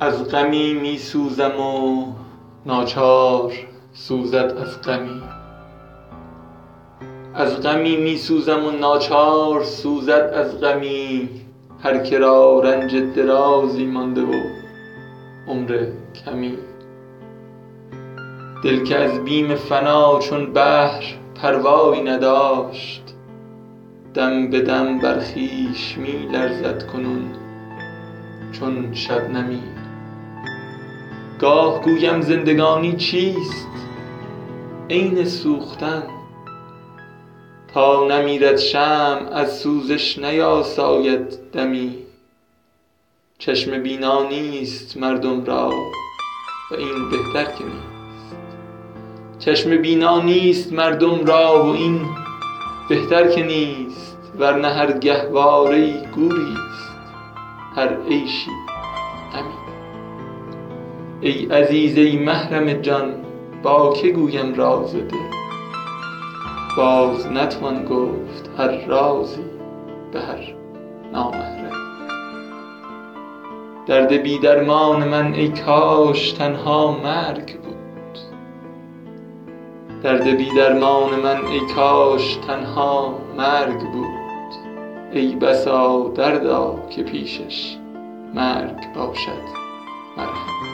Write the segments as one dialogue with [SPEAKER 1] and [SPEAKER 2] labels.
[SPEAKER 1] از غمی می سوزم و ناچار سوزد از غمی. از غمی می سوزم و ناچار سوزد از غمی. هر که را رنج درازی مانده و عمر کمی. دل که از بیم فنا چون بحر پروایی نداشت دم به دم بر خویش می لرزد کنون چون شبنمی. گاه گویم زندگانی چیست؟ عین سوختن. تا نمیرد شمع از سوزش نیاساید دمی. چشم بینا نیست مردم را و این بهتر که نیست. ورنه هر گهواره گوریست هر عیشی غمی ای عزیز ای محرم جان با که گویم راز دل باز نتوان گفت هر رازی به هر نامحرمی درد بی درمان من ای کاش تنها مرگ بود. ای بسا دردا که پیشش مرگ باشد مرهم.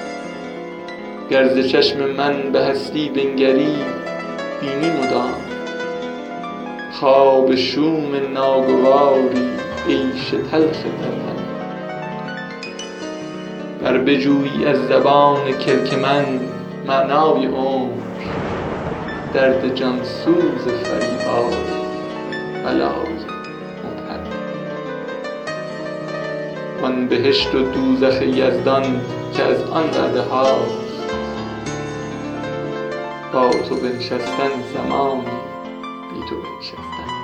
[SPEAKER 1] گر ز چشم من به هستی بنگری بینی مدام. خواب شوم ناگواری عیش تلخ همی ور بجویی از زبان کلک من معنای عمر. درد جان سوز فریبای بلای مبهمی وآن بهشت و دوزخ یزدان که از آن وعده هاست. با تو بنشستن زمانی. بی تو بنشستن.